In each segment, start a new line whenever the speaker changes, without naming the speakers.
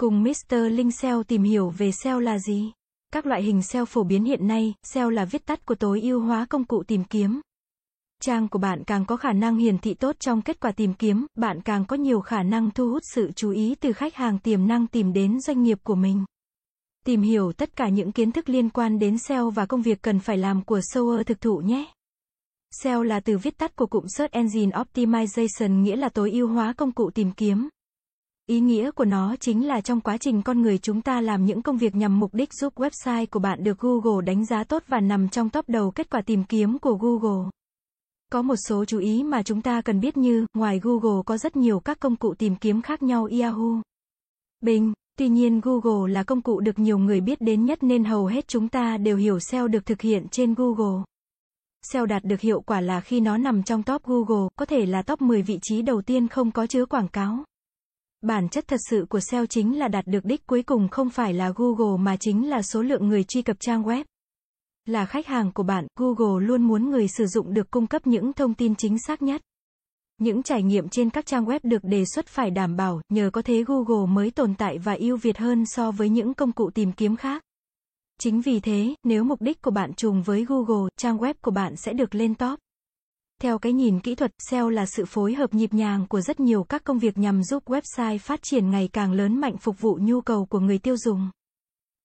Cùng Mr. Linh SEO tìm hiểu về SEO là gì? Các loại hình SEO phổ biến hiện nay, SEO là viết tắt của tối ưu hóa công cụ tìm kiếm. Trang của bạn càng có khả năng hiển thị tốt trong kết quả tìm kiếm, bạn càng có nhiều khả năng thu hút sự chú ý từ khách hàng tiềm năng tìm đến doanh nghiệp của mình. Tìm hiểu tất cả những kiến thức liên quan đến SEO và công việc cần phải làm của SEO thực thụ nhé. SEO là từ viết tắt của cụm Search Engine Optimization nghĩa là tối ưu hóa công cụ tìm kiếm. Ý nghĩa của nó chính là trong quá trình con người chúng ta làm những công việc nhằm mục đích giúp website của bạn được Google đánh giá tốt và nằm trong top đầu kết quả tìm kiếm của Google. Có một số chú ý mà chúng ta cần biết như, ngoài Google có rất nhiều các công cụ tìm kiếm khác nhau Yahoo, Bing, tuy nhiên Google là công cụ được nhiều người biết đến nhất nên hầu hết chúng ta đều hiểu SEO được thực hiện trên Google. SEO đạt được hiệu quả là khi nó nằm trong top Google, có thể là top 10 vị trí đầu tiên không có chứa quảng cáo. Bản chất thật sự của SEO chính là đạt được đích cuối cùng không phải là Google mà chính là số lượng người truy cập trang web. Là khách hàng của bạn, Google luôn muốn người sử dụng được cung cấp những thông tin chính xác nhất. Những trải nghiệm trên các trang web được đề xuất phải đảm bảo, nhờ có thế Google mới tồn tại và ưu việt hơn so với những công cụ tìm kiếm khác. Chính vì thế, nếu mục đích của bạn trùng với Google, trang web của bạn sẽ được lên top. Theo cái nhìn kỹ thuật, SEO là sự phối hợp nhịp nhàng của rất nhiều các công việc nhằm giúp website phát triển ngày càng lớn mạnh phục vụ nhu cầu của người tiêu dùng.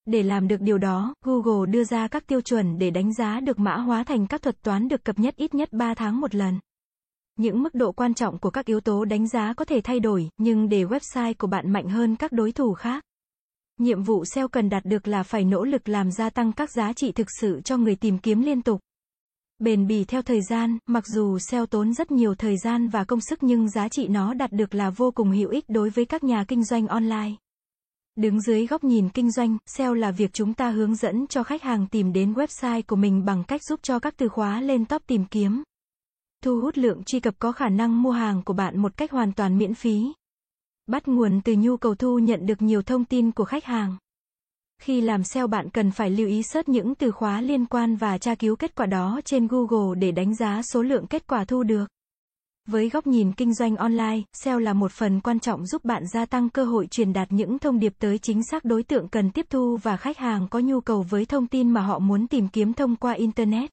Để làm được điều đó, Google đưa ra các tiêu chuẩn để đánh giá được mã hóa thành các thuật toán được cập nhật ít nhất 3 tháng một lần. Những mức độ quan trọng của các yếu tố đánh giá có thể thay đổi, nhưng để website của bạn mạnh hơn các đối thủ khác. Nhiệm vụ SEO cần đạt được là phải nỗ lực làm gia tăng các giá trị thực sự cho người tìm kiếm liên tục. Bền bỉ theo thời gian, mặc dù SEO tốn rất nhiều thời gian và công sức nhưng giá trị nó đạt được là vô cùng hữu ích đối với các nhà kinh doanh online. Đứng dưới góc nhìn kinh doanh, SEO là việc chúng ta hướng dẫn cho khách hàng tìm đến website của mình bằng cách giúp cho các từ khóa lên top tìm kiếm. Thu hút lượng truy cập có khả năng mua hàng của bạn một cách hoàn toàn miễn phí. Bắt nguồn từ nhu cầu thu nhận được nhiều thông tin của khách hàng. Khi làm SEO bạn cần phải lưu ý search những từ khóa liên quan và tra cứu kết quả đó trên Google để đánh giá số lượng kết quả thu được. Với góc nhìn kinh doanh online, SEO là một phần quan trọng giúp bạn gia tăng cơ hội truyền đạt những thông điệp tới chính xác đối tượng cần tiếp thu và khách hàng có nhu cầu với thông tin mà họ muốn tìm kiếm thông qua Internet.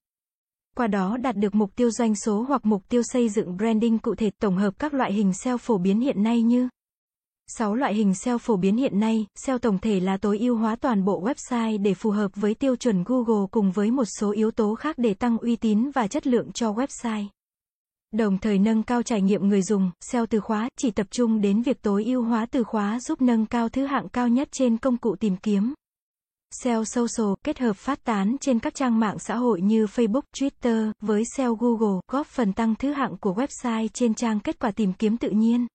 Qua đó đạt được mục tiêu doanh số hoặc mục tiêu xây dựng branding cụ thể tổng hợp các loại hình SEO phổ biến hiện nay như 6 loại hình SEO phổ biến hiện nay, SEO tổng thể là tối ưu hóa toàn bộ website để phù hợp với tiêu chuẩn Google cùng với một số yếu tố khác để tăng uy tín và chất lượng cho website. Đồng thời nâng cao trải nghiệm người dùng, SEO từ khóa chỉ tập trung đến việc tối ưu hóa từ khóa giúp nâng cao thứ hạng cao nhất trên công cụ tìm kiếm. SEO social kết hợp phát tán trên các trang mạng xã hội như Facebook, Twitter với SEO Google góp phần tăng thứ hạng của website trên trang kết quả tìm kiếm tự nhiên.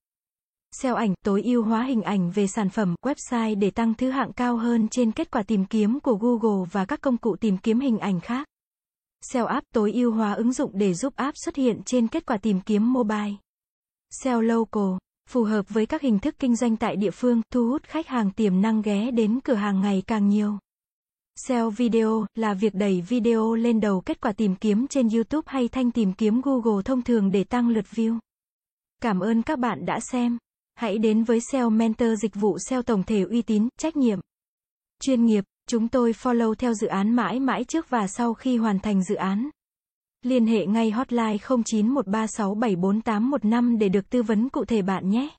SEO ảnh tối ưu hóa hình ảnh về sản phẩm website để tăng thứ hạng cao hơn trên kết quả tìm kiếm của Google và các công cụ tìm kiếm hình ảnh khác. SEO app tối ưu hóa ứng dụng để giúp app xuất hiện trên kết quả tìm kiếm mobile. SEO local phù hợp với các hình thức kinh doanh tại địa phương, thu hút khách hàng tiềm năng ghé đến cửa hàng ngày càng nhiều. SEO video là việc đẩy video lên đầu kết quả tìm kiếm trên YouTube hay thanh tìm kiếm Google thông thường để tăng lượt view. Cảm ơn các bạn đã xem. Hãy đến với SEO Mentor dịch vụ SEO tổng thể uy tín, trách nhiệm, chuyên nghiệp. Chúng tôi follow theo dự án mãi mãi trước và sau khi hoàn thành dự án. Liên hệ ngay hotline 0913674815 để được tư vấn cụ thể bạn nhé.